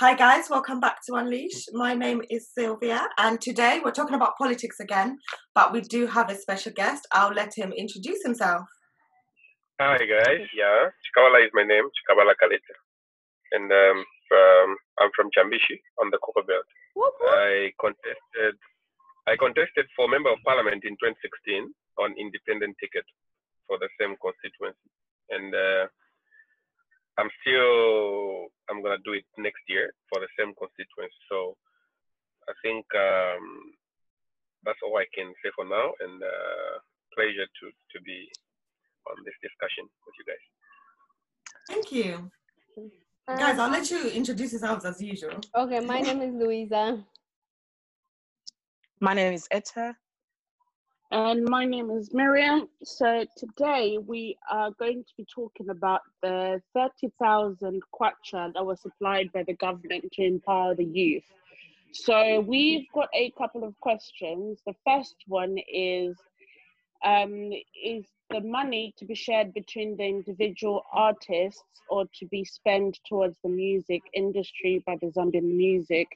Hi, guys, welcome back to Unleash. My name is Sylvia, and today we're talking about politics again, but we do have a special guest. I'll let him introduce himself. Hi, guys. Yeah, Chikawala is my name, Chikawala Kalita. And um, from, I'm from Chambishi on the Copper Belt. Whoop, whoop. I contested I contested for member of parliament in 2016 on independent ticket for the same constituency, and uh, I'm still I'm gonna do it next year for the same constituency. So I think um, that's all I can say for now, and uh, pleasure to to be on this discussion with you guys. Thank you. Guys, I'll let you introduce yourselves as usual. Okay, my name is Louisa. My name is Etta. And my name is Miriam. So today we are going to be talking about the 30,000 kwacha that was supplied by the government to empower the youth. So we've got a couple of questions. The first one is um, Is the money to be shared between the individual artists or to be spent towards the music industry by the Zambian Music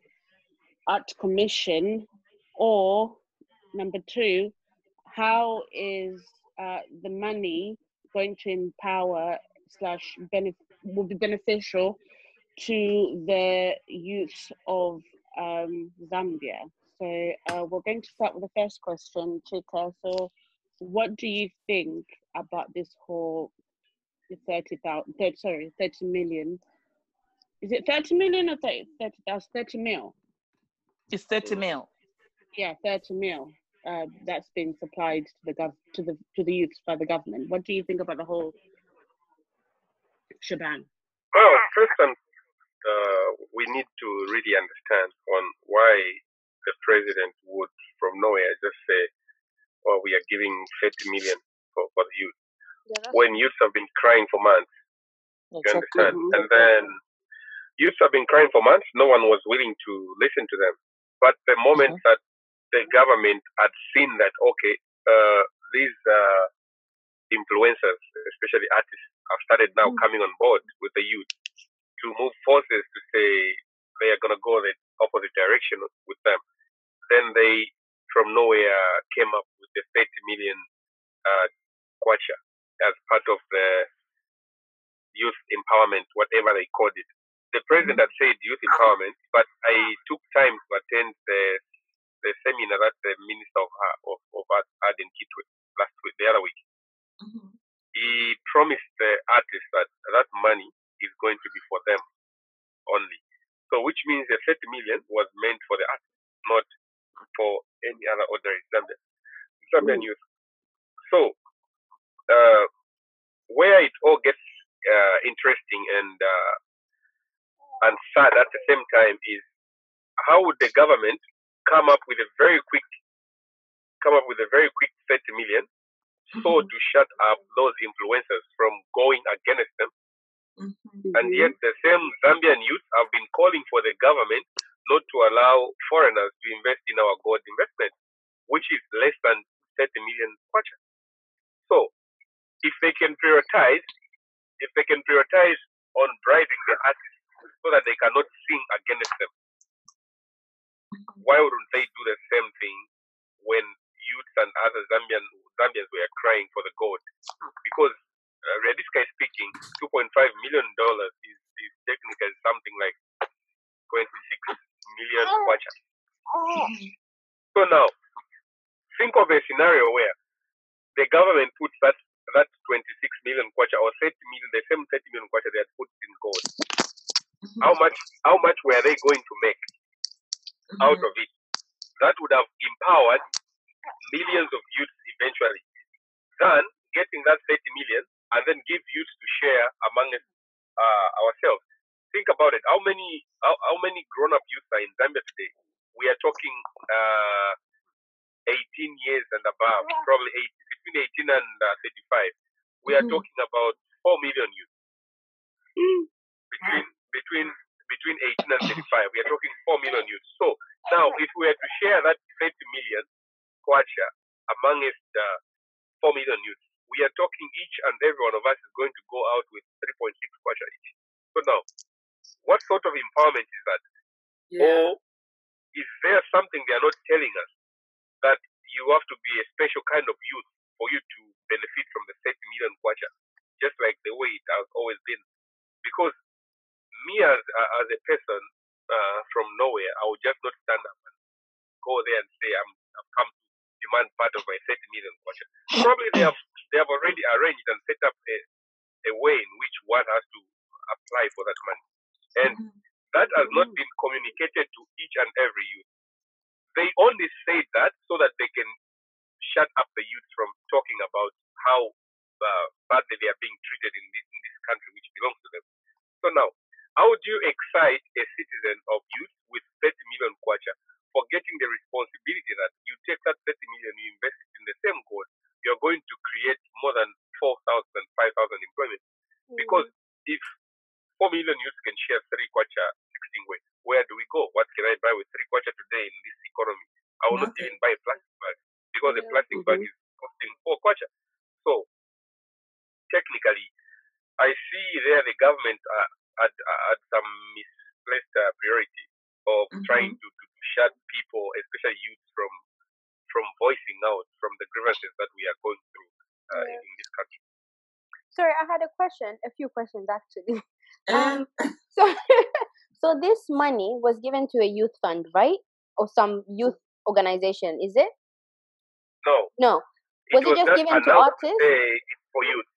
Art Commission? Or number two, how is uh, the money going to empower slash benef- will be beneficial to the youth of um, Zambia? So uh, we're going to start with the first question, Chika. So, what do you think about this whole the 30,000, 30, sorry, 30 million? Is it 30 million or 30, 30, that's 30 mil? It's 30 mil. Yeah, 30 mil. Uh, that's been supplied to the gov- to the to the youths by the government. What do you think about the whole shebang? Well, first and uh, we need to really understand on why the president would from nowhere just say, "Oh, we are giving 30 million for, for the youth," when youths have been crying for months. You understand? Mhm. And then youths have been crying for months. No one was willing to listen to them. But the moment that the government had seen that, okay, uh, these uh, influencers, especially artists, have started now Mm. coming on board with the youth to move forces to say they are going to go the opposite direction with them. Then they, from nowhere, came up with the 30 million uh, kwacha as part of the youth empowerment, whatever they called it. The president had said youth empowerment, but I took time to attend the the seminar that the minister of of, of art had in Kitwe last week, the other week. Mhm. He promised the artists that that money is going to be for them only. So, which means the 30 million was meant for the artists, not for any other ordinary Zambian, Zambian youth. So, uh, where it all gets uh, interesting and uh, and sad at the same time is how would the government come up with a very quick come up with a very quick 30 million so Mhm. to shut up those influencers from going against them Mhm. and yet the same Zambian youth have been calling for the government not to allow foreigners to invest in our gold investment, which is less than 30 million kwacha. So, if they can prioritize, if they can prioritize on bribing the artists so that they cannot sing against them, why wouldn't they do the same thing when youths and other Zambian Zambians were crying for the gold? Because uh, realistically speaking, 2.5 million dollars is, is technically something like 26 million kwacha. So now, think of a scenario where the government puts that that 26 million kwacha or 30 million, the same 30 million kwacha they had put in gold. How much? How much were they going to make out Mhm. of it? That would have empowered millions of youths eventually. Than getting that 30 million and then give youths to share among us, uh, ourselves. Think about it. How many how, how many grown up youths are in Zambia today? We are talking uh, 18 years and above, probably 8, between 18 and uh, 35. We are Mhm. talking about 4 million youths. Between between between 18 and 35, we are talking 4 million youths. So now, if we were to share that 30 million kwacha amongst uh, 4 million youths, we are talking each and every one of us is going to go out with 3.6 kwacha each. So now, what sort of empowerment is that? Yeah. Or is there something they are not telling us that you have to be a special kind of youth for you to benefit from the 30 million kwacha, just like the way it has always been? Because me as as a person uh, from nowhere, I would just not stand up and go there and say I'm I've come to demand part of my 30 million. Probably they have they have already arranged and set up a, a way in which one has to apply for that money. And Mhm. that has not been communicated to each and every youth. They only say that so that they can shut up the youth from talking about how uh, badly they are being treated in this, in this country, which belongs to them. So now, how would you excite a citizen of youth with 30 million kwacha, forgetting the responsibility that you take that 30 million, you invest it in the same goal, you're going to create more than 4,000, 5,000 employment. Because if 4 million youths can share 3 kwacha 16 ways, where do we go? What can I buy with 3 kwacha today in this economy? I will not even buy a plastic bag because the Yeah. plastic bag is costing 4 kwacha. So, technically, I see there the government uh, had, had some misplaced uh, priority of Mhm. trying to, to shut people, especially youth, from from voicing out from the grievances that we are going through uh, Yeah. in this country. Sorry, I had a question, a few questions actually. Um, Um, so, so this money was given to a youth fund, right? Or some youth organization, is it? No, No. it Was it just given to artists? today it's for youth.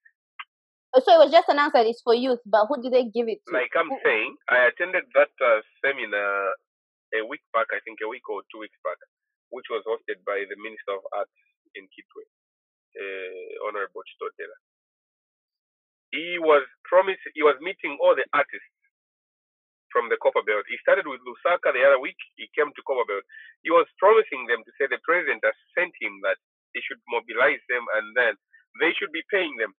So it was just announced that it's for youth, but who did they give it to? Like I'm saying, I attended that uh, seminar a week back, I think a week or two weeks back, which was hosted by the Minister of Arts in Kitwe, uh, Honorable Chitotela. He was promised, he was meeting all the artists from the Copper Belt. He started with Lusaka the other week. He came to Copper Belt. He was promising them to say the president has sent him that he should mobilize them and then they should be paying them.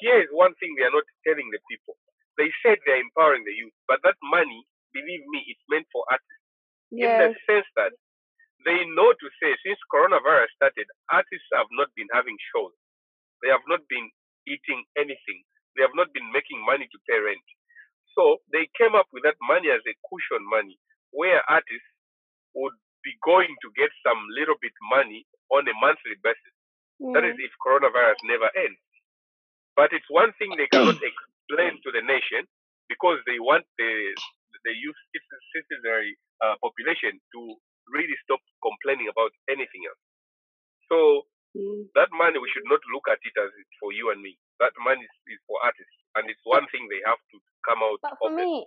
Here is one thing they are not telling the people. They said they're empowering the youth, but that money, believe me, it's meant for artists in the sense that they know to say since coronavirus started, artists have not been having shows. They have not been eating anything. They have not been making money to pay rent. So they came up with that money as a cushion money where artists would be going to get some little bit money on a monthly basis. That mm. is if coronavirus never ends. But it's one thing they cannot explain to the nation because they want the the youth citizenry uh, population to really stop complaining about anything else. So Mm. that money we should not look at it as it's for you and me. That money is, is for artists, and it's one thing they have to come out But for of me,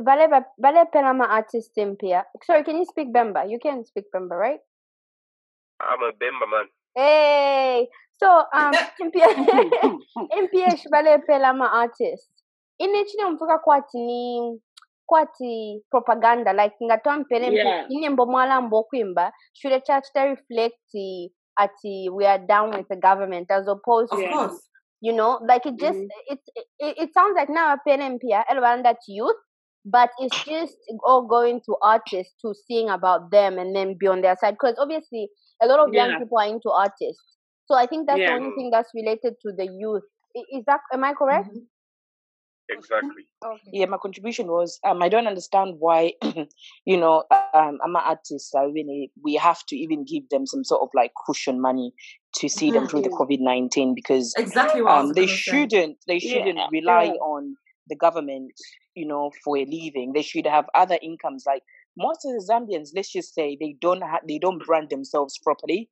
vale va- vale pela ma artist pia. Sorry, can you speak Bemba? You can speak Bemba, right? I'm a Bemba man. Hey, so um, mpia mpia ma artist. Ine chine mfuka kwati ni kwati propaganda like ngatoa mpele Yeah. ine mbo mwala mbo kwimba should a church to reflect ati we are down with the government as opposed of to course. you know like it just Mhm. it, it it sounds like now PNMPia that youth but it's just all going to artists to sing about them and then be on their side because obviously a lot of young Yeah. people are into artists so i think that's Yeah. the only thing that's related to the youth is that am i correct Mhm. Exactly. okay Yeah, my contribution was um, I don't understand why, you know, um, I'm an artist. I really, we have to even give them some sort of like cushion money to see them Mhm. through the. COVID 19 because Exactly what um, they gonna say. shouldn't they shouldn't Yeah, rely yeah. on the government you know for a living they should have other incomes like most of the zambians let's just say they don't have they don't brand themselves properly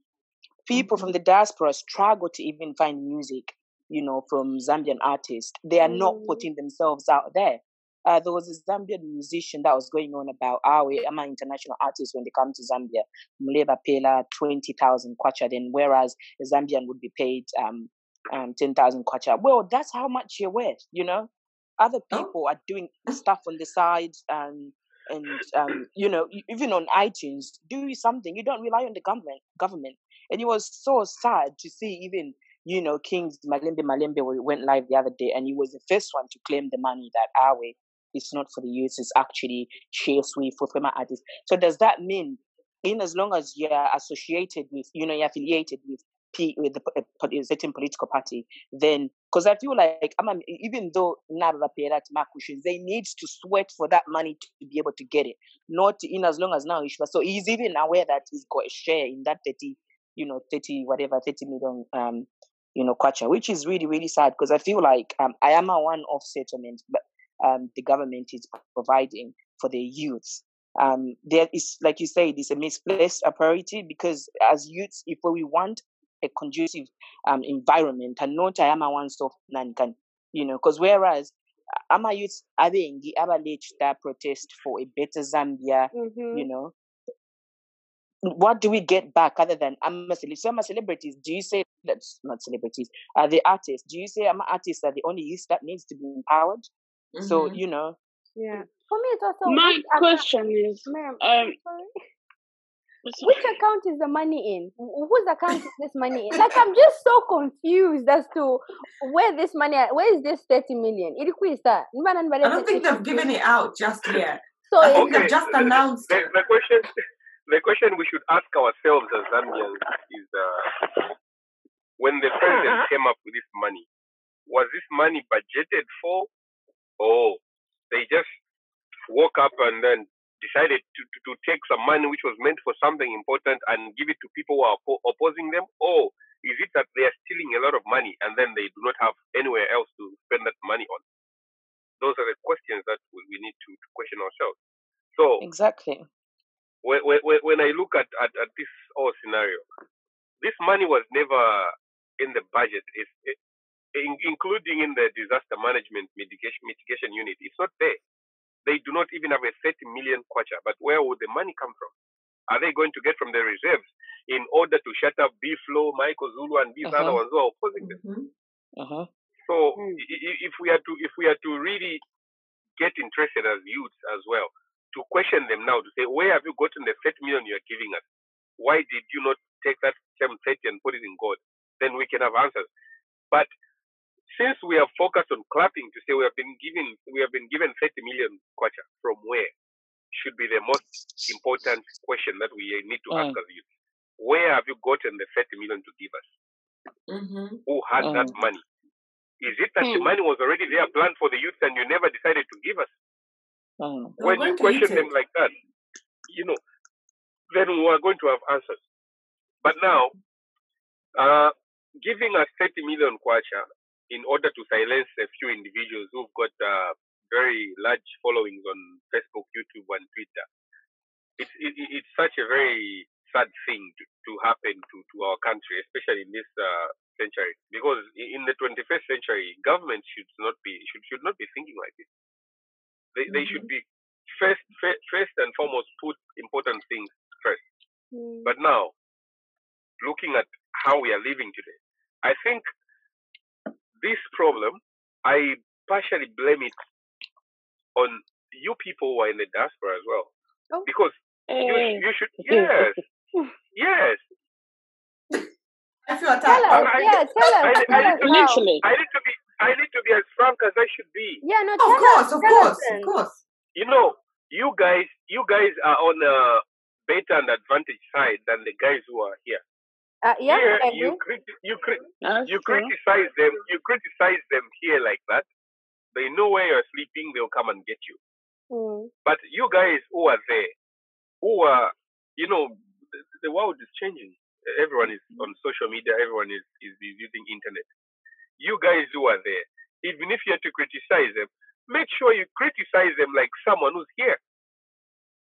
people from the diaspora struggle to even find music you know from zambian artists they are not Mm. putting themselves out there uh, there was a Zambian musician that was going on about our I'm an international artist when they come to Zambia. Muleba Pela, 20,000 kwacha, then whereas a Zambian would be paid um, um, 10,000 kwacha. Well, that's how much you're worth, you know? Other Oh. people are doing stuff on the side and, and um, you know, even on iTunes, do something. You don't rely on the government. government. And it was so sad to see even, you know, Kings Malembe Malembe went live the other day and he was the first one to claim the money that our way it's not for the youth, it's actually share sweet for female artists. So does that mean in as long as you're associated with, you know, you're affiliated with with a certain political party, then because I feel like I'm even though Narapera they need to sweat for that money to be able to get it. Not in as long as now So he's even aware that he's got a share in that 30, you know, 30 whatever, 30 million um, you know, kwacha, which is really, really sad because I feel like um, I am a one-off settlement, but um, the government is providing for the youths. Um, there is, like you said, it's a misplaced priority because as youths, if we want a conducive um, environment and not I am a one stop none can, you know, because whereas ama youths abengi abalage that protest for a better Zambia, mm-hmm. you know, what do we get back other than I'm a celebrity? Some celebrities. Do you say that's not celebrities? Are the artists? Do you say I'm artists are the only youth that needs to be empowered? Mm-hmm. So you know. Yeah. For me, it's also my question account, is, um, which account is the money in? Whose account is this money in? Like I'm just so confused as to where this money. Where is this thirty million? I don't think they've given it out just yet. So I think they've just announced. The, the, question, the question we should ask ourselves as Zambians is: uh, when the president came up with this money, was this money budgeted for, or they just woke up and then decided to, to, to, take some money which was meant for something important and give it to people who are opposing them? Or is it that they are stealing a lot of money and then they do not have anywhere else to spend that money on? Those are the questions that we, we need to, to, question ourselves. So exactly. When, when, when I look at, at, at, this whole scenario, this money was never in the budget. It's, it, including in the disaster management mitigation, mitigation unit. It's not there. They do not even have a 30 million kwacha. But where would the money come from? Are they going to get from the reserves in order to shut up B-Flow, Michael Zulu, and these uh-huh. other ones who are opposing them? Mm-hmm. Uh-huh. So mm. if we are to if we are to really get interested as youths as well, to question them now to say, where have you gotten the 30 million you are giving us? Why did you not take that same 30 and put it in God? Then we can have answers. But since we are focused on clapping to say we have been given we have been given 30 million kwacha from where should be the most important question that we need to mm. ask as youth. Where have you gotten the 30 million to give us? Mm-hmm. Who had mm. that money? Is it that mm. the money was already there planned for the youth and you never decided to give us? Mm. When you question them like that, you know, then we are going to have answers. But now, uh, giving us 30 million kwacha in order to silence a few individuals who've got uh, very large followings on Facebook, YouTube, and Twitter. It's it, it's such a very sad thing to, to happen to, to our country, especially in this uh, century. Because in the 21st century, government should not be should should not be thinking like this. They mm-hmm. they should mm-hmm. be first, first first and foremost put important things first. Mm. But now, looking at how we are living today, I think this problem, I partially blame it on you people who are in the diaspora as well. Oh. Because you, eh. you should, yes, yes. I feel attacked. Tell us, I, yeah, tell us. I, I, I, need Literally. I need to be, I need to be as frank as I should be. Yeah, no, of course, us, of course, of course. You know, you guys, you guys are on a better and advantage side than the guys who are here. Uh, yeah, here, you criti- you, cri- you criticize them. You criticize them here like that. They know where you're sleeping. They'll come and get you. Mm. But you guys who are there, who are, you know, the, the world is changing. Everyone is on social media. Everyone is, is, is using internet. You guys who are there, even if you have to criticize them, make sure you criticize them like someone who's here.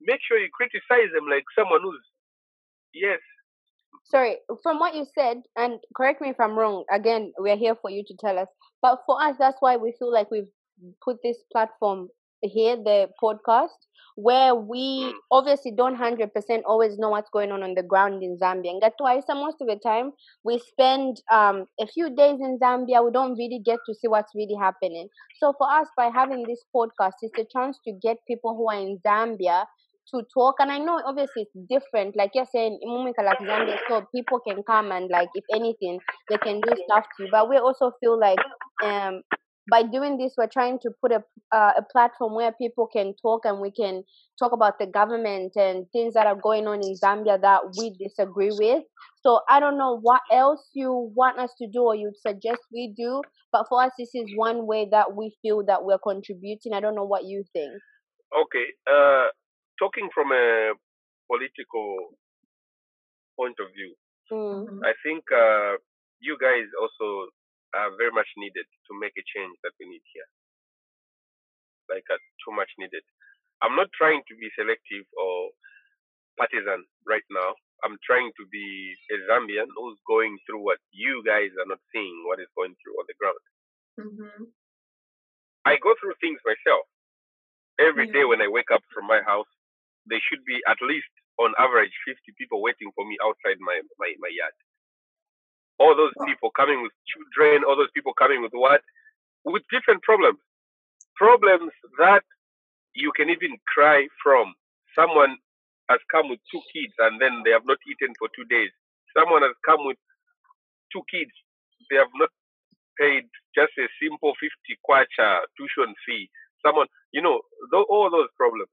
Make sure you criticize them like someone who's, yes, sorry, from what you said, and correct me if I'm wrong, again, we're here for you to tell us. But for us, that's why we feel like we've put this platform here, the podcast, where we obviously don't 100% always know what's going on on the ground in Zambia. And that's why most of the time we spend um, a few days in Zambia, we don't really get to see what's really happening. So for us, by having this podcast, it's a chance to get people who are in Zambia to talk and i know obviously it's different like you're saying Mumika like Zambia so people can come and like if anything they can do stuff to you but we also feel like um by doing this, we're trying to put a uh, a platform where people can talk and we can talk about the government and things that are going on in Zambia that we disagree with. So I don't know what else you want us to do or you suggest we do, but for us, this is one way that we feel that we're contributing. I don't know what you think. Okay, uh, talking from a political point of view, Mm. I think uh, you guys also are very much needed to make a change that we need here. Like uh, too much needed. I'm not trying to be selective or partisan right now. I'm trying to be a Zambian who's going through what you guys are not seeing, what is going through on the ground. Mm-hmm. I go through things myself. Every Yeah. day when I wake up from my house, there should be at least on average 50 people waiting for me outside my, my, my yard. All those people coming with children, all those people coming with what? With different problems. Problems that you can even cry from. Someone has come with two kids and then they have not eaten for two days. Someone has come with two kids. They have not paid just a simple 50 kwacha tuition fee. Someone, you know, all those problems.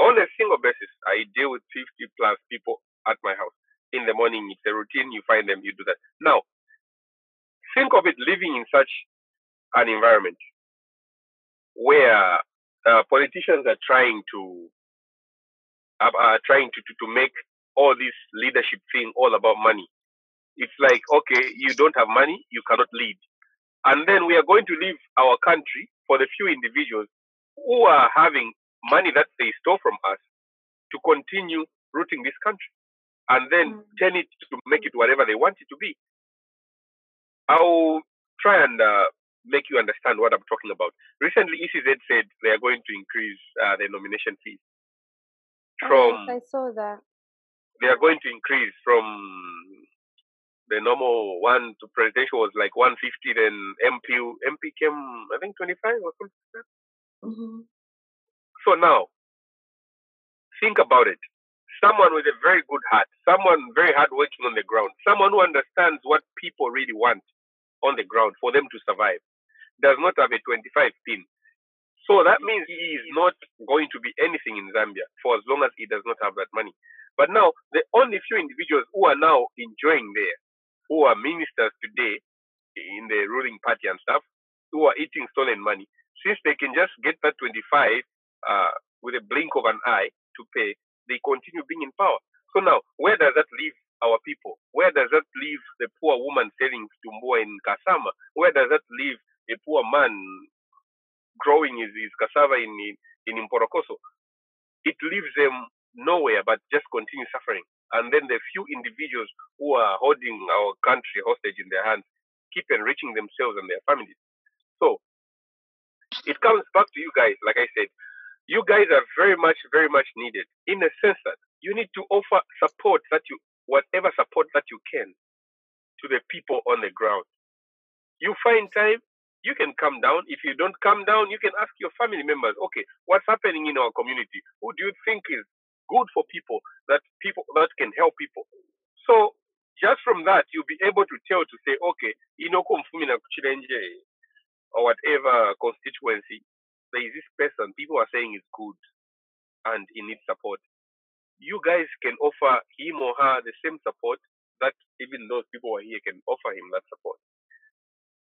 On a single basis, I deal with 50 plus people at my house. In the morning, it's a routine. You find them, you do that. Now, think of it living in such an environment where uh, politicians are trying to are, are trying to, to to make all this leadership thing all about money. It's like okay, you don't have money, you cannot lead, and then we are going to leave our country for the few individuals who are having money that they stole from us to continue rooting this country, and then Mm. turn it to make it whatever they want it to be. I'll try and uh, make you understand what I'm talking about. Recently, ECZ said they are going to increase uh, their nomination fees Oh, from yes, I saw that. they are going to increase from the normal one to presidential was like 150 then MP MP came I think 25 or something like. Mm-hmm. So now think about it. Someone with a very good heart, someone very hardworking on the ground, someone who understands what people really want on the ground for them to survive, does not have a 25 pin. So that means he is not going to be anything in Zambia for as long as he does not have that money. But now, the only few individuals who are now enjoying there, who are ministers today in the ruling party and stuff, who are eating stolen money, since they can just get that 25 uh, with a blink of an eye to pay, they continue being in power. So now, where does that leave our people? Where does that leave the poor woman selling tumbua in Kasama? Where does that leave a poor man growing his, his cassava in, in, in Imporokoso? It leaves them nowhere but just continue suffering. And then the few individuals who are holding our country hostage in their hands keep enriching themselves and their families. So it comes back to you guys, like I said, you guys are very much, very much needed in the sense that you need to offer support that you, whatever support that you can to the people on the ground. You find time, you can come down. If you don't come down, you can ask your family members, okay, what's happening in our community? Who do you think is good for people that people that can help people? So just from that, you'll be able to tell to say, okay, you know, Kumfumina Kuchilenje or whatever constituency, there is this person people are saying is good and he needs support. You guys can offer him or her the same support that even those people who are here can offer him that support.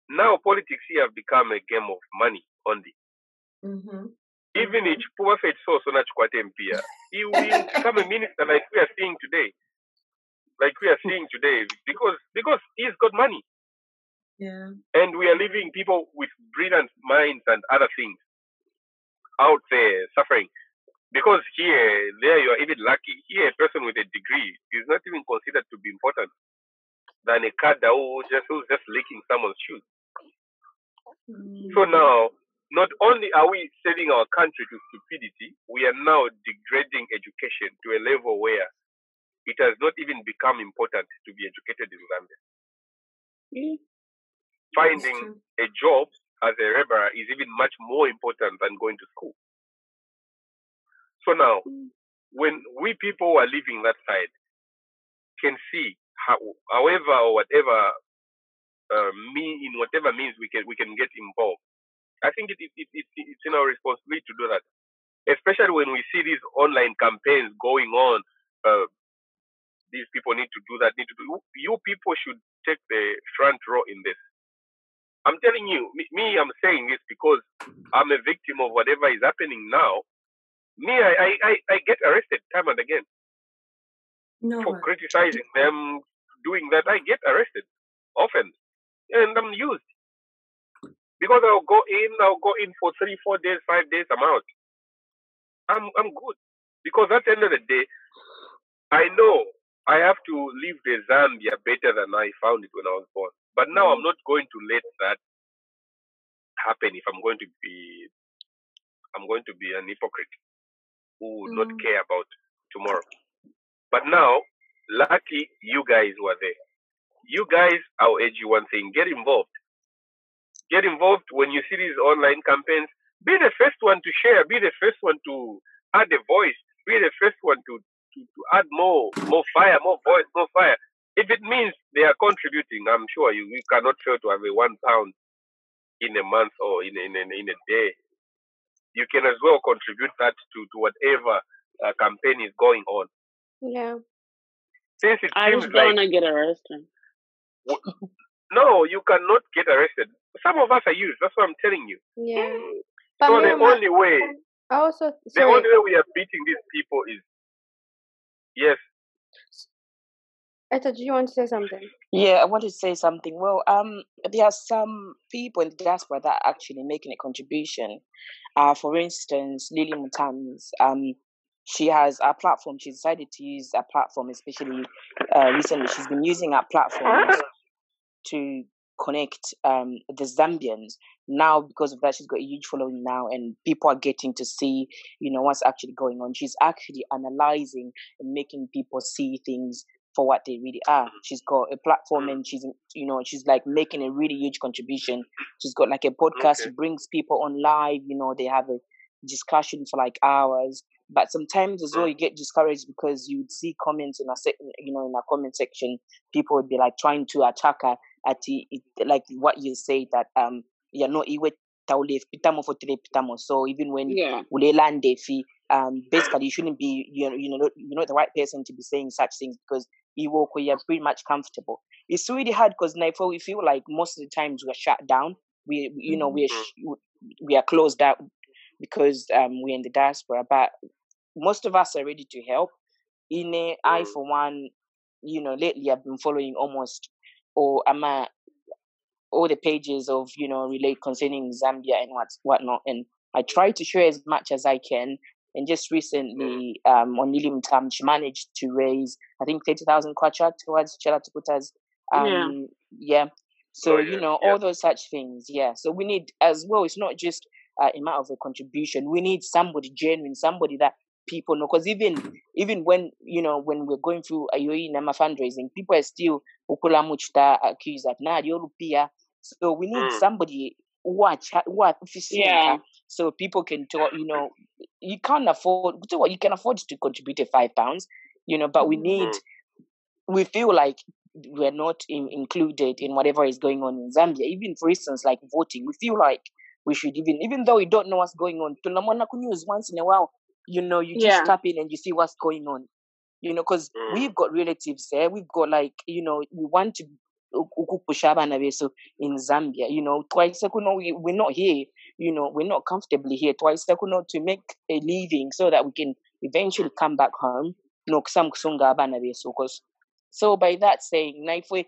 Now politics here have become a game of money only. Mm-hmm. Even if Prophet so so much Mpia, he will become a minister like we are seeing today. Like we are seeing today, because because he's got money. Yeah. and we are leaving people with brilliant minds and other things out there suffering. Because here, there you are even lucky. Here, a person with a degree is not even considered to be important than a cadre who just who's just licking someone's shoes. Mm. So now, not only are we selling our country to stupidity, we are now degrading education to a level where it has not even become important to be educated in Zambia. Mm. Finding a job as a laborer is even much more important than going to school. So now, Mm. when we people who are living that side can see how, however or whatever uh, me in whatever means we can we can get involved. I think it, it, it, it, it's in our responsibility to do that, especially when we see these online campaigns going on. Uh, these people need to do that. Need to do. You people should take the front row in this. I'm telling you, me, me I'm saying this because I'm a victim of whatever is happening now. Me, I, I, I get arrested time and again No. for criticizing them, doing that. I get arrested often, and I'm used because I'll go in. I'll go in for three, four days, five days. I'm out. I'm I'm good because at the end of the day, I know I have to leave the Zambia better than I found it when I was born. But now I'm not going to let that happen. If I'm going to be, I'm going to be an hypocrite who would not Mm. care about tomorrow. But now, lucky you guys were there. You guys, I'll urge you one thing: get involved. Get involved when you see these online campaigns. Be the first one to share. Be the first one to add a voice. Be the first one to to, to add more more fire, more voice, more fire. If it means they are contributing, I'm sure you, you cannot fail to have a one pound in a month or in in, in, in a day. You can as well contribute that to, to whatever uh, campaign is going on. Yeah. Since it I seems just don't like want to get arrested. no, you cannot get arrested. Some of us are used. That's what I'm telling you. Yeah. But So the only way, I also the only way we are beating these people is yes. Etta, do you want to say something? Yeah, I want to say something. Well, um, there are some people in the diaspora that are actually making a contribution. Uh, for instance, Lily Mutans, um, she has a platform. She decided to use a platform, especially uh, recently. She's been using that platform to connect um, the Zambians. Now, because of that, she's got a huge following now, and people are getting to see, you know, what's actually going on. She's actually analyzing and making people see things for what they really are. Mm-hmm. She's got a platform, mm-hmm. and she's, you know, she's like making a really huge contribution. She's got like a podcast. She Okay. brings people on live. You know, they have a discussion for like hours. But sometimes as well, mm. you get discouraged because you would see comments in a sec- you know, in a comment section, people would be like trying to attack her at it- like what you say that um you're not iwe taule pitamo for tele pitamo. So even when Yeah. ulela ndefi, um basically you shouldn't be you know you know you're not the right person to be saying such things because you walk where you're pretty much comfortable. It's really hard because now we feel like most of the times we're shut down. We you know we're sh- we are closed out because um we're in the diaspora, but most of us are ready to help. In a, I Mm. for one, you know, lately I've been following almost or am I all the pages of you know relate concerning Zambia and what whatnot, and I try to share as much as I can. And just recently, um, on Nilim Tam, she managed to raise I think thirty thousand kwacha towards Chela Tukuta's. Yeah. Um, yeah. So Oh, you know yeah. all those such things. Yeah. So we need as well. It's not just uh, a matter of a contribution. We need somebody genuine, somebody that people know. Because even even when you know when we're going through IOE Nama fundraising, people are still ukula muchta accused that na pia. So we need Mm. somebody who are cha- who are Yeah. so people can talk. You know, you can't afford. You what? You can afford to contribute a five pounds. You know, but we need. Mm. We feel like we're not in, included in whatever is going on in Zambia. Even for instance, like voting, we feel like we should even, even though we don't know what's going on, tunamwona ku news once in a while. You know, you just Yeah. tap in and you see what's going on. You know, because Mm. we've got relatives there. We've got like, you know, we want to ukupusha abana beso in Zambia. You know, twice kuno we we're not here. You know, we're not comfortably here. Twice kuno to make a living so that we can eventually come back home. No, kusam kusunga abana beso. 'cause- So by that saying, na if we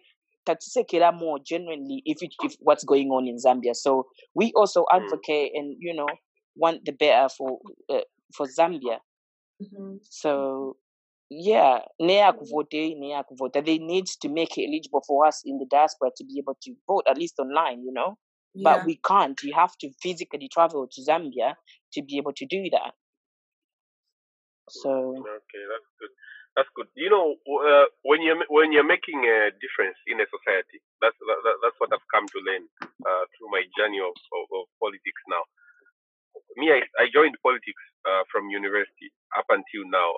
tatisekera more genuinely if it, if what's going on in Zambia. So we also Mm. advocate and you know want the better for uh, for Zambia. Mhm. So yeah, neya kuvote, neya kuvote. They need to make it eligible for us in the diaspora to be able to vote at least online, you know. Yeah. But we can't. You have to physically travel to Zambia to be able to do that. So Okay, that's good. That's good. You know, uh, when you're when you're making a difference in a society, that's that, that- that's what I've come to learn uh, through my journey of, of, of politics. Now, me, I, I joined politics uh, from university up until now.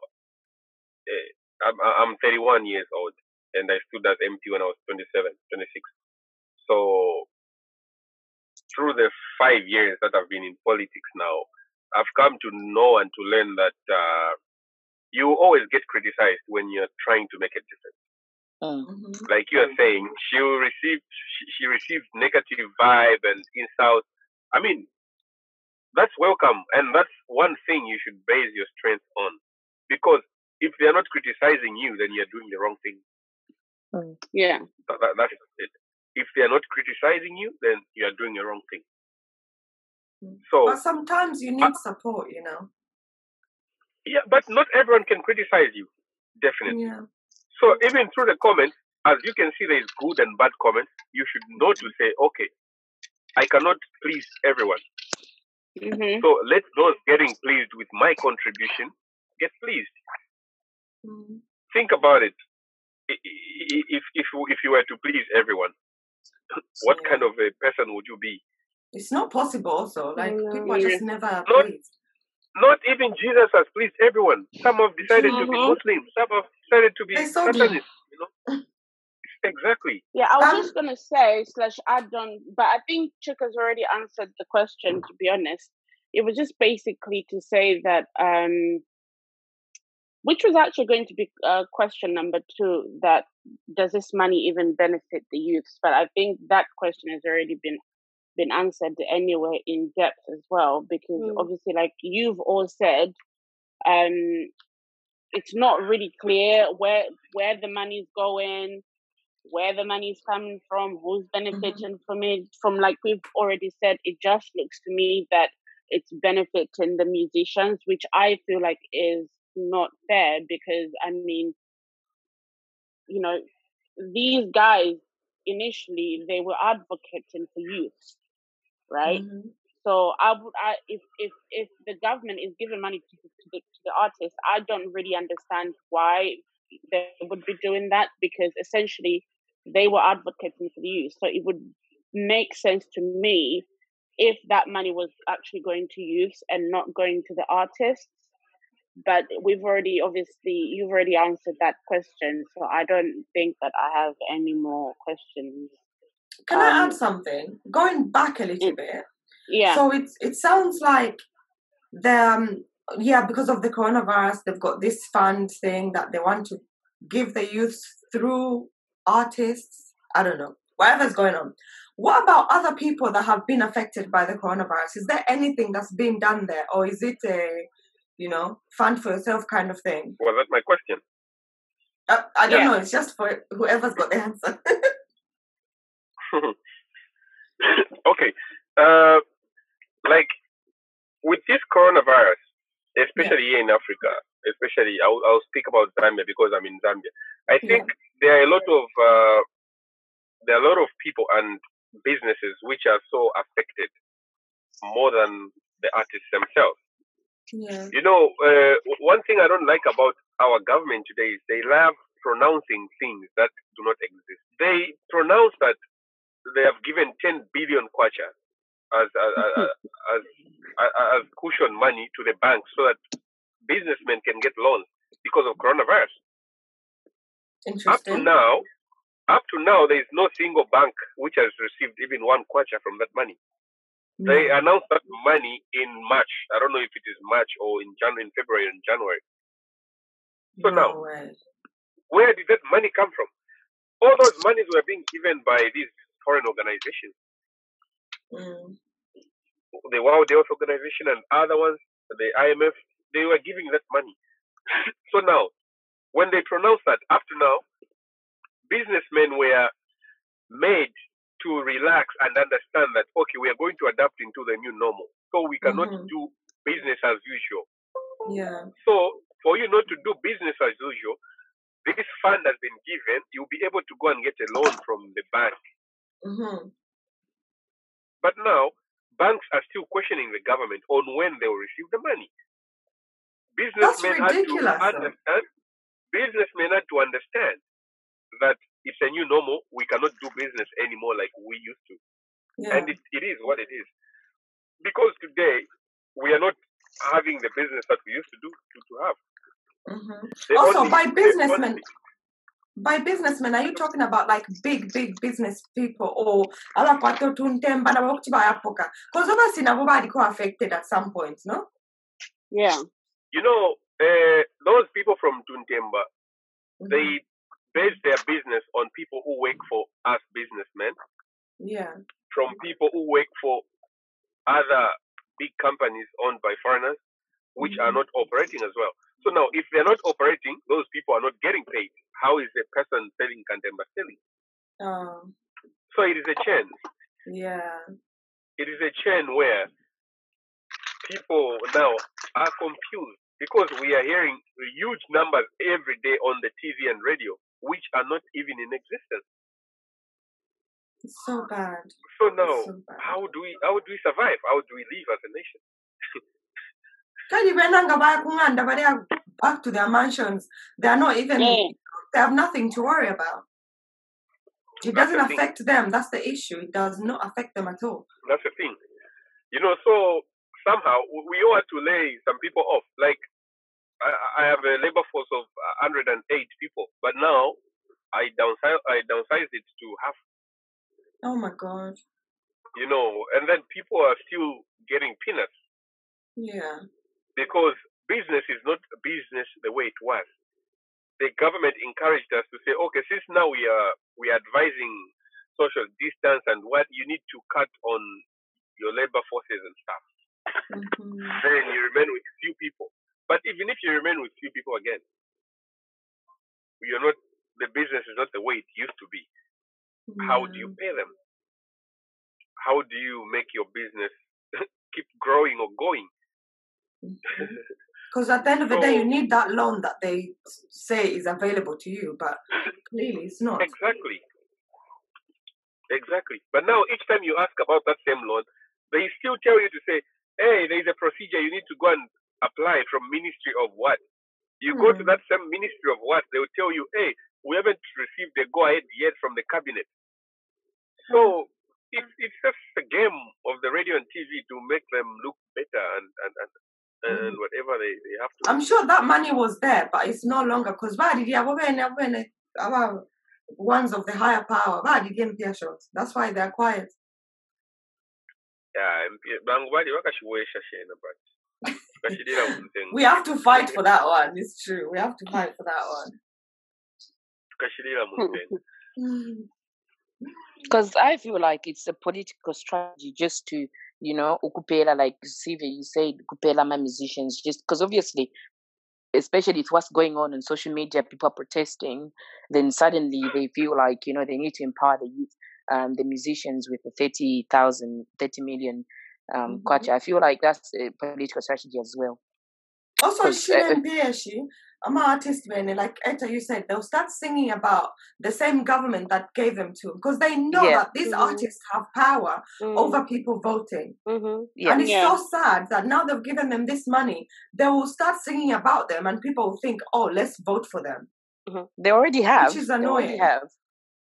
Uh, I'm, I'm 31 years old, and I stood as MP when I was 27, 26. So through the five years that I've been in politics now, I've come to know and to learn that uh, you always get criticized when you're trying to make a difference. Mm-hmm. Like you are saying, she received she, she received negative vibe and insults. I mean, that's welcome, and that's one thing you should base your strength on, because if they're not criticizing you, then you're doing the wrong thing. Yeah. That, that, that's it. If they're not criticizing you, then you are doing the wrong thing. So But sometimes you need support, you know. yeah, but not everyone can criticize you. Definitely. Yeah. So even through the comments, as you can see, there is good and bad comments. You should know to say, okay, I cannot please everyone. Hmm So let those getting pleased with my contribution get pleased. Mm. Think about it. I- i- If if you- if you were to please everyone, what Yeah. kind of a person would you be? It's not possible. Also, like Yeah. people are just never Not- pleased. Not even Jesus has pleased everyone. Some have decided to be Mhm. Muslim. Some have decided to be They so Satanists. You know, exactly. Yeah, I was Um, just gonna say slash add on, but I think Chika's already answered the question. To be honest, it was just basically to say that, um, which was actually going to be uh, question number two. That does this money even benefit the youths? But I think that question has already been been answered anyway in depth as well, because Mm. obviously, like you've all said, um, it's not really clear where where the money's going where the money's coming from, who's benefiting from it. From like we've already said, it just looks to me that it's benefiting the musicians, which I feel like is not fair because I mean, you know, these guys initially they were advocating for youth, right? Mhm. So I would, I if if if the government is giving money to, to the to the artists, I don't really understand why they would be doing that because essentially they were advocating for the youth. So it would make sense to me if that money was actually going to youth and not going to the artists. But we've already obviously you've already answered that question, so I don't think that I have any more questions. Can I Um, add something? Going back a little Mm. bit. Yeah. So it it sounds like the um, yeah because of the coronavirus they've got this fund thing that they want to give the youth through artists. I don't know whatever's going on. What about other people that have been affected by the coronavirus? Is there anything that's being done there, or is it a you know fund for yourself kind of thing? Was that my question? Uh, I don't Yeah. know. It's just for whoever's got the answer. okay. Uh, like with this coronavirus, especially here in Africa, especially I'll, I'll speak about Zambia because I'm in Zambia. I think there are a lot of uh, there are a lot of people and businesses which are so affected more than the artists themselves. yeah. You know, uh, one thing I don't like about our government today is they love pronouncing things that do not exist. They pronounce that they have given 10 billion kwacha as as, as, as, as, cushion money to the banks so that businessmen can get loans because of coronavirus. Up to now, up to now, there is no single bank which has received even one kwacha from that money. They hmm. announced that money in March. I don't know if it is March or in Jan- in February and January. So no now, way. where did that money come from? All those monies were being given by these foreign organizations, Mm. the World Health Organization and other ones, the IMF. They were giving that money. so now, when they pronounced that, up to now, businessmen were made to relax and understand that okay, we are going to adapt into the new normal. So we cannot Mhm. do business as usual. Yeah. So for you not to do business as usual, this fund has been given. You'll be able to go and get a loan from the bank. hmm But now banks are still questioning the government on when they will receive the money. Businessmen had to understand. Businessmen had to understand that it's a new normal. We cannot do business anymore like we used to, Yeah. and it, it is what it is. Because today we are not having the business that we used to do to, to have. hmm Also, only- by businessmen, by businessmen, are you talking about like big, big business people or abakwato tuntemba nabakuti bayapoka? Because obviously nabo baliko affected at some point, no? Yeah. You know, uh, those people from Tuntemba, Mhm. they base their business on people who work for us businessmen, Yeah. from people who work for other big companies owned by foreigners, which are Mhm. not operating as well. So now, if they're not operating, those people are not getting paid. How is the person selling Kandemba selling? Oh, So it is a chain. yeah. It is a chain where people now are confused because we are hearing huge numbers every day on the TV and radio, which are not even in existence. It's so bad. So now, so bad. how do we how do we survive? How do we live as a nation? Kali benanga but they are back to their mansions. They are not even Yeah. they have nothing to worry about. It That's doesn't the thing. affect them. That's the issue. It does not affect them at all. That's the thing. You know, so somehow we ought to lay some people off. Like I, I have a labor force of 108 people, but now I downsize I downsized it to half. Oh my god. You know, and then people are still getting peanuts Yeah. Because business is not business the way it was. The government encouraged us to say, okay, since now we are we are advising social distance and what you need to cut on your labor forces and stuff. Mhm. then you remain with few people. But even if you remain with few people again, you're not the business is not the way it used to be. How do you pay them? How do you make your business keep growing or going? Because at the end of the day, you need that loan that they say is available to you, but clearly it's not. Exactly. Exactly. But now each time you ask about that same loan, they still tell you to say, hey, there is a procedure you need to go and apply from Ministry of what? You go to Hmm. that same Ministry of what? They will tell you, hey, we haven't received the go ahead yet from the cabinet. So it's it's just a game of the radio and TV to make them look better and and, and, and whatever they, they have to. I'm sure that money was there, but it's no longer because our ones of the higher power. That's why they're quiet. Yeah, MP bangu bali bakashiwesha shena but. We have to fight for that one. It's true. We have to fight for that one. Because I feel like it's a political strategy just to, you know, ukupela, like Siva, you said, ukupela my musicians, just because obviously, especially with what's going on on social media, people are protesting, then suddenly they feel like, you know, they need to empower the youth, um, the musicians with the 30,000, 30 million um, Mhm. kwacha. I feel like that's a political strategy as well. Also, 'Cause, uh, Shina and Pieshi, I'm an artist, man. Like Eta, you said, they'll start singing about the same government that gave them to because they know Yeah. that these Mhm. artists have power Mm, over people voting. mhm. Yeah. And it's Yeah. so sad that now they've given them this money, they will start singing about them, and people will think, "Oh, let's vote for them." They already have. Which is They already annoying. have.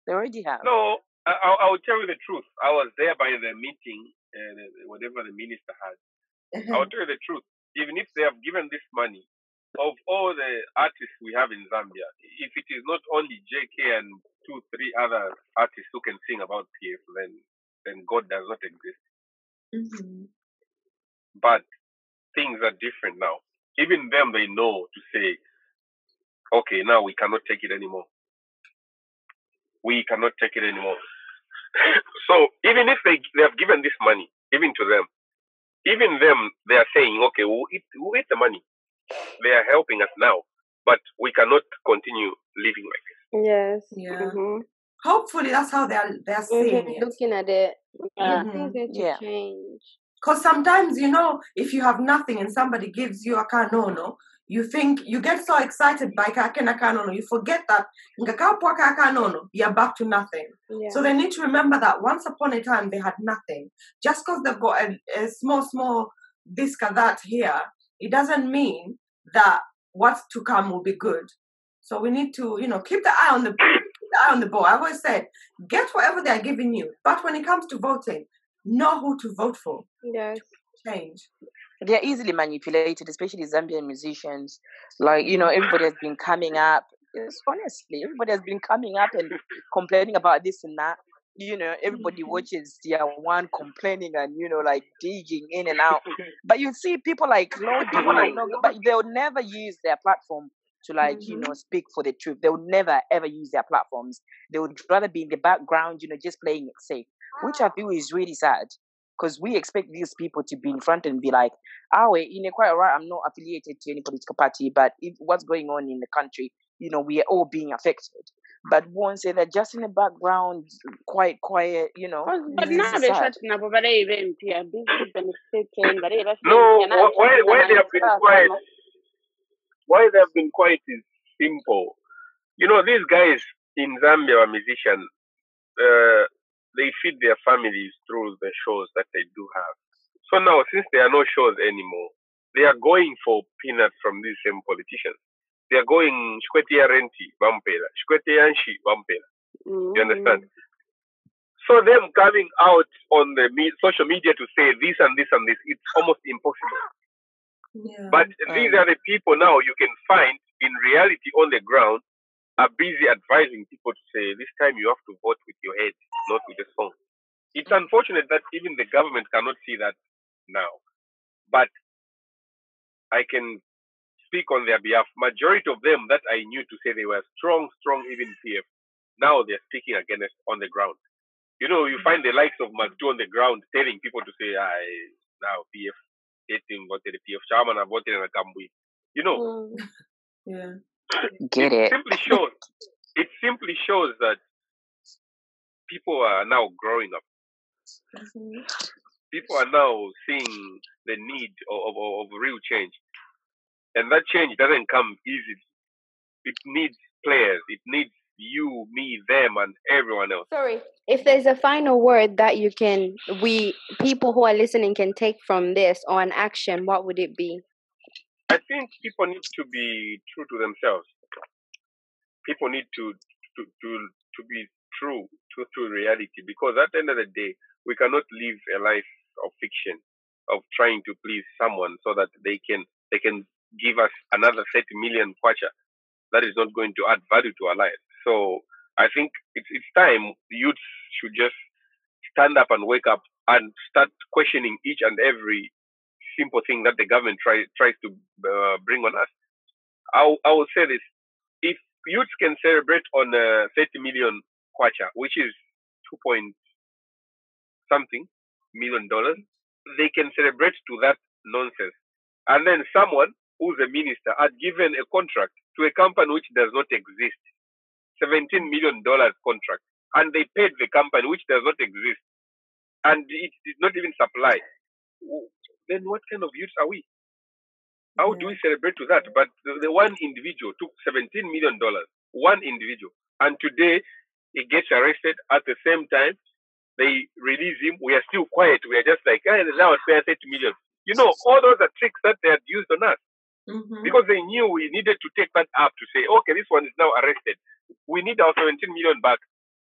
They already have. No, I, I, I will tell you the truth. I was there by the meeting, uh, whatever the minister had. Uh-huh. I'll tell you the truth. Even if they have given this money, of all the artists we have in Zambia, if it is not only JK and two, three other artists who can sing about PF, then then God does not exist. Mhm. But things are different now. Even them, they know to say, okay, now we cannot take it anymore. We cannot take it anymore. so even if they, they have given this money, even to them, even them, they are saying, okay, we'll eat, we'll eat the money. They are helping us now, but we cannot continue living like this. Yes. Yeah. Mhm. Hopefully, that's how they are. They are seeing Mhm. it. Looking at it, yeah, things need to Yeah. change. Because sometimes, you know, if you have nothing and somebody gives you a kanono, you think you get so excited by kanono, you forget that ngakapwa ka kanono, you're back to nothing. Yeah. So they need to remember that once upon a time they had nothing. Just because they've got a, a small, small this or that here, it doesn't mean that what's to come will be good. So we need to, you know, keep the eye on the keep the eye on the ball. I've always said, get whatever they're giving you, but when it comes to voting, know who to vote for. yes. Change. They're easily manipulated, especially Zambian musicians. Like, you know, everybody has been coming up It's honestly, everybody has been coming up and complaining about this and that. You know, everybody Mhm. watches tier one complaining and you know, like digging in and out. But you see people like Lodi, but they'll never use their platform to like you know speak for the truth. They would never ever use their platforms. They would rather be in the background, you know, just playing it safe, which I feel is really sad. Because we expect these people to be in front and be like, "Ah, wait, you know, quite alright. I'm not affiliated to any political party, but if what's going on in the country, you know, we are all being affected." But once they're just in the background, quite quiet, you know, But but this now is they sad. shut nabo bareba MP are busy benefiting bareba No, why why they have been quiet? Why they have been quiet is simple. You know, these guys in Zambia are musicians. Uh, they feed their families through the shows that they do have. So now, since there are no shows anymore, they are going for peanuts from these same politicians. They are going Shkwetia Renti, Vampela, Shkwetia. You understand? Mm-hmm. So them coming out on the me- social media to say this and this and this, it's almost impossible. Yeah. But these are the people now you can find in reality on the ground are busy advising people to say this time you have to vote with your head, not with the phone. It's unfortunate that even the government cannot see that now. But I can speak on their behalf. Majority of them that I knew to say they were strong, strong even PF. Now they're speaking against on the ground. You know, you find the likes of Magdu on the ground telling people to say, I now PF dating voted PF chairman and voted in a Kambui. You know, Mm. yeah. Get it? It simply shows it simply shows that people are now growing up. Mhm. People are now seeing the need of, of, of real change. And that change doesn't come easily. It needs players. It needs you, me, them, and everyone else. Sorry, if there's a final word that you can, we people who are listening can take from this or an action, what would it be? I think people need to be true to themselves. People need to to to, to be true to, to reality because at the end of the day, we cannot live a life of fiction of trying to please someone so that they can they can give us another 30 million kwacha that is not going to add value to our lives. So I think it's it's time youth should just stand up and wake up and start questioning each and every simple thing that the government try, tries to uh, bring on us. I, I will say this: if youths can celebrate on uh, 30 million kwacha, which is two point something million dollars, they can celebrate to that nonsense. And then someone who's a minister had given a contract to a company which does not exist, 17 million dollars contract, and they paid the company which does not exist, and it did not even supply. Then what kind of youths are we? How do we celebrate to that? But the, the one individual took 17 million dollars, one individual, and today he gets arrested. At the same time, they release him. We are still quiet. We are just like, hey, now it's 30 million. You know, all those are tricks that they had used on us Mhm. because they knew we needed to take that up to say, okay, this one is now arrested. We need our 17 million back.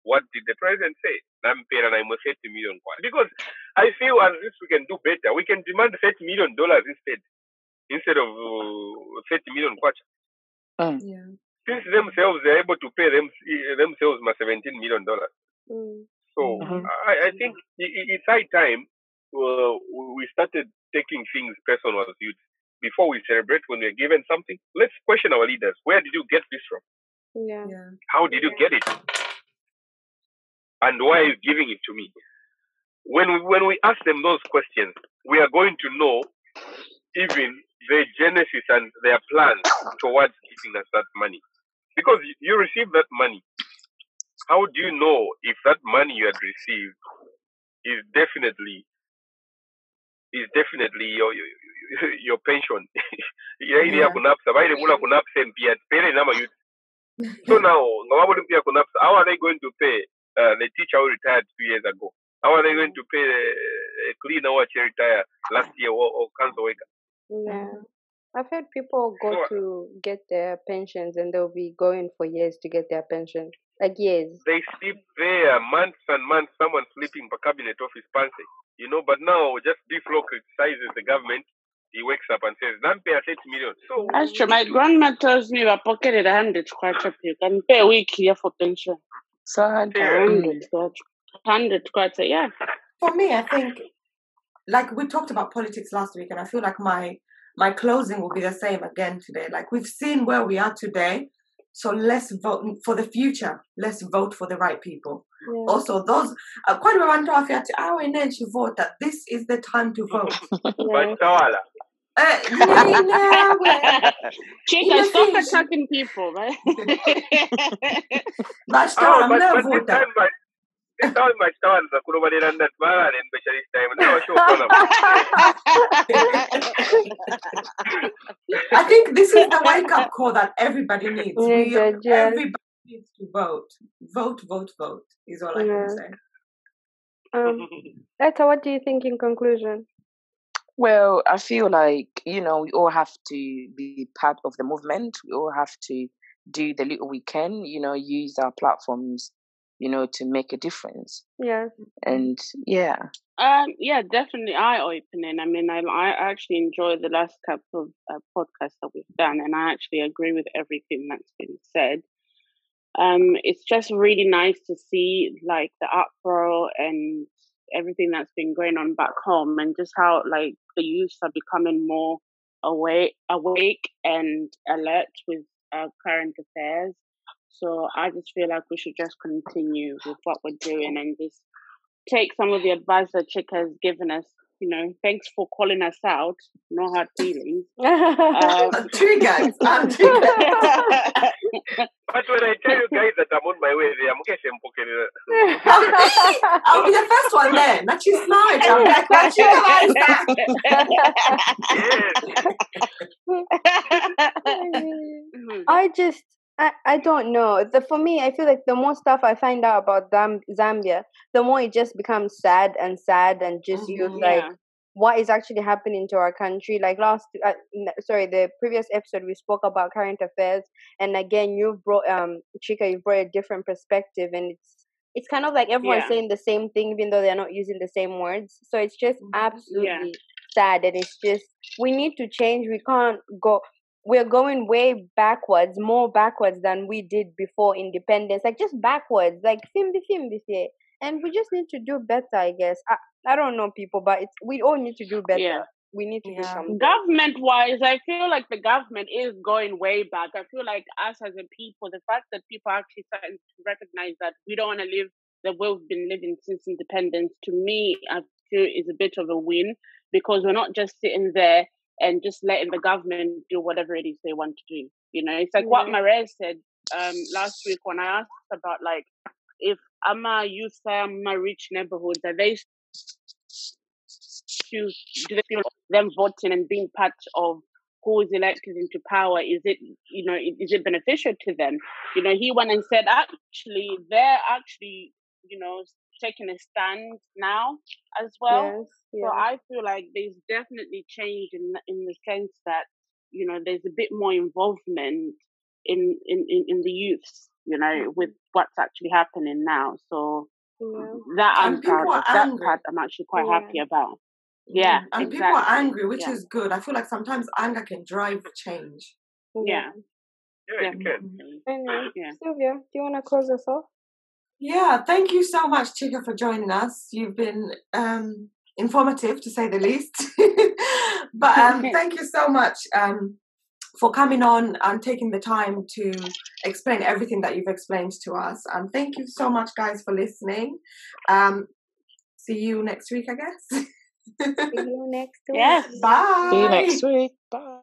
What did the president say? Nampera na imo 30 million kwa. Because I feel as if we can do better. We can demand 30 million dollars instead, instead of uh, 30 million kwacha. Yeah. Since themselves they're able to pay them themselves my 17 million dollars. Mm. So Mhm. I, I think i- i- it's high time uh, we started taking things personal as youth. Before we celebrate when we're given something, let's question our leaders. Where did you get this from? Yeah. Yeah. How did you get it? And why are you giving it to me? When we, when we ask them those questions, we are going to know even their genesis and their plans towards giving us that money. Because you- receive that money. How do you know if that money you had received is definitely is definitely your your, your pension? Yeah, Yeah. kunapsa, baile mula kunapsa mpia, pele nama youth. So now, ngawabuli pia kunapsa, how are they going to pay uh, the teacher who retired two years ago? How are they going to pay uh, a cleaner who actually retired last year or, or council worker? Yeah. I've heard people go So- to get their pensions and they'll be going for years to get their pension. Like years. They sleep there months and months, someone sleeping per cabinet office fancy, you know, but now just Beef Law criticizes the government he wakes up and says, Zambia 30 million. So That's true. My grandma tells me I pocketed a hundred kwacha you can pay a week here for pension. Sad. A Yeah. hundred kwacha. Hundred kwacha, yeah. For me, I think, like we talked about politics last week, and I feel like my my closing will be the same again today. Like we've seen where we are today, so let's vote mm, for the future. Let's vote for the right people. Yeah. Also, those uh, kwani wawantwafya ati awe nenshi vote that this is the time to vote. yeah. But Tawala, Eh, nawe. Chica, the stop fish. attacking people, right? Bashitawala, oh, but, but this mnavota. time, my, this time my Tawala za kunobalira that mara and specialist time. Now show kola. I think this is the wake up call that everybody needs. Yeah, We, good, yeah. everybody needs to vote. Vote, vote, vote is all I Yeah. can say. Um, Etta, what do you think in conclusion? Well, I feel like, you know, we all have to be part of the movement. We all have to do the little we can, you know, use our platforms, you know, to make a difference. Yeah. And yeah. Um, yeah, definitely eye opening. I mean, I I actually enjoy the last couple of uh, podcasts that we've done, and I actually agree with everything that's been said. Um, it's just really nice to see like the uproar and everything that's been going on back home, and just how like the youths are becoming more awake, awake and alert with uh, current affairs. So I just feel like we should just continue with what we're doing and just take some of the advice that Chick has given us. You know, thanks for calling us out. No hard feelings. Um, Triggers. I'm triggered. But when I tell you guys that I'm on my way there, mukeshe mpokelera. I'll be the first one there. Not you smart. I'm like, what you guys Yes. I just I, I don't know. The for me, I feel like the more stuff I find out about Zam- Zambia, the more it just becomes sad and sad and just Mhm. like Yeah. what is actually happening to our country. Like last, uh, sorry, the previous episode we spoke about current affairs, and again you've brought um Chika, you've brought a different perspective, and it's it's kind of like everyone's Yeah. saying the same thing, even though they're not using the same words. So it's just Mhm. absolutely sad, and it's just we need to change. We can't go. We're going way backwards, more backwards than we did before independence. Like just backwards, like fimbi fimbi fie. And we just need to do better, I guess. I, I don't know people, but it's we all need to do better. Yeah. We need to do something. Government wise, I feel like the government is going way back. I feel like us as a people, the fact that people are actually starting to recognize that we don't want to live the way we've been living since independence, to me, I feel is a bit of a win because we're not just sitting there and just letting the government do whatever it is they want to do. You know, it's like what. Marez said um, last week when I asked about like if I'm a youth, I'm a rich neighborhoods, are they choose do they feel them voting and being part of who is elected into power is it you know is it beneficial to them you know he went and said actually they're actually you know taking a stand now as well yes, so i feel like there's definitely change in the- in the sense that you know there's a bit more involvement in in in, in the youths you know mm. with what's actually happening now so yeah. that i'm And proud of that part i'm actually quite Yeah. happy about yeah. And people are exactly. angry, which Yeah. is good. I feel like sometimes anger can drive change. yeah Yeah, you can. definitely. Mm-hmm. Anyway, Yeah. Sylvia, do you want to close us off? Yeah, thank you so much, Chica, for joining us. You've been um, informative, to say the least. but um, thank you so much um, for coming on and taking the time to explain everything that you've explained to us. And thank you so much, guys, for listening. Um, see you next week, I guess. See you next week. Yes. Bye. See you next week. Bye.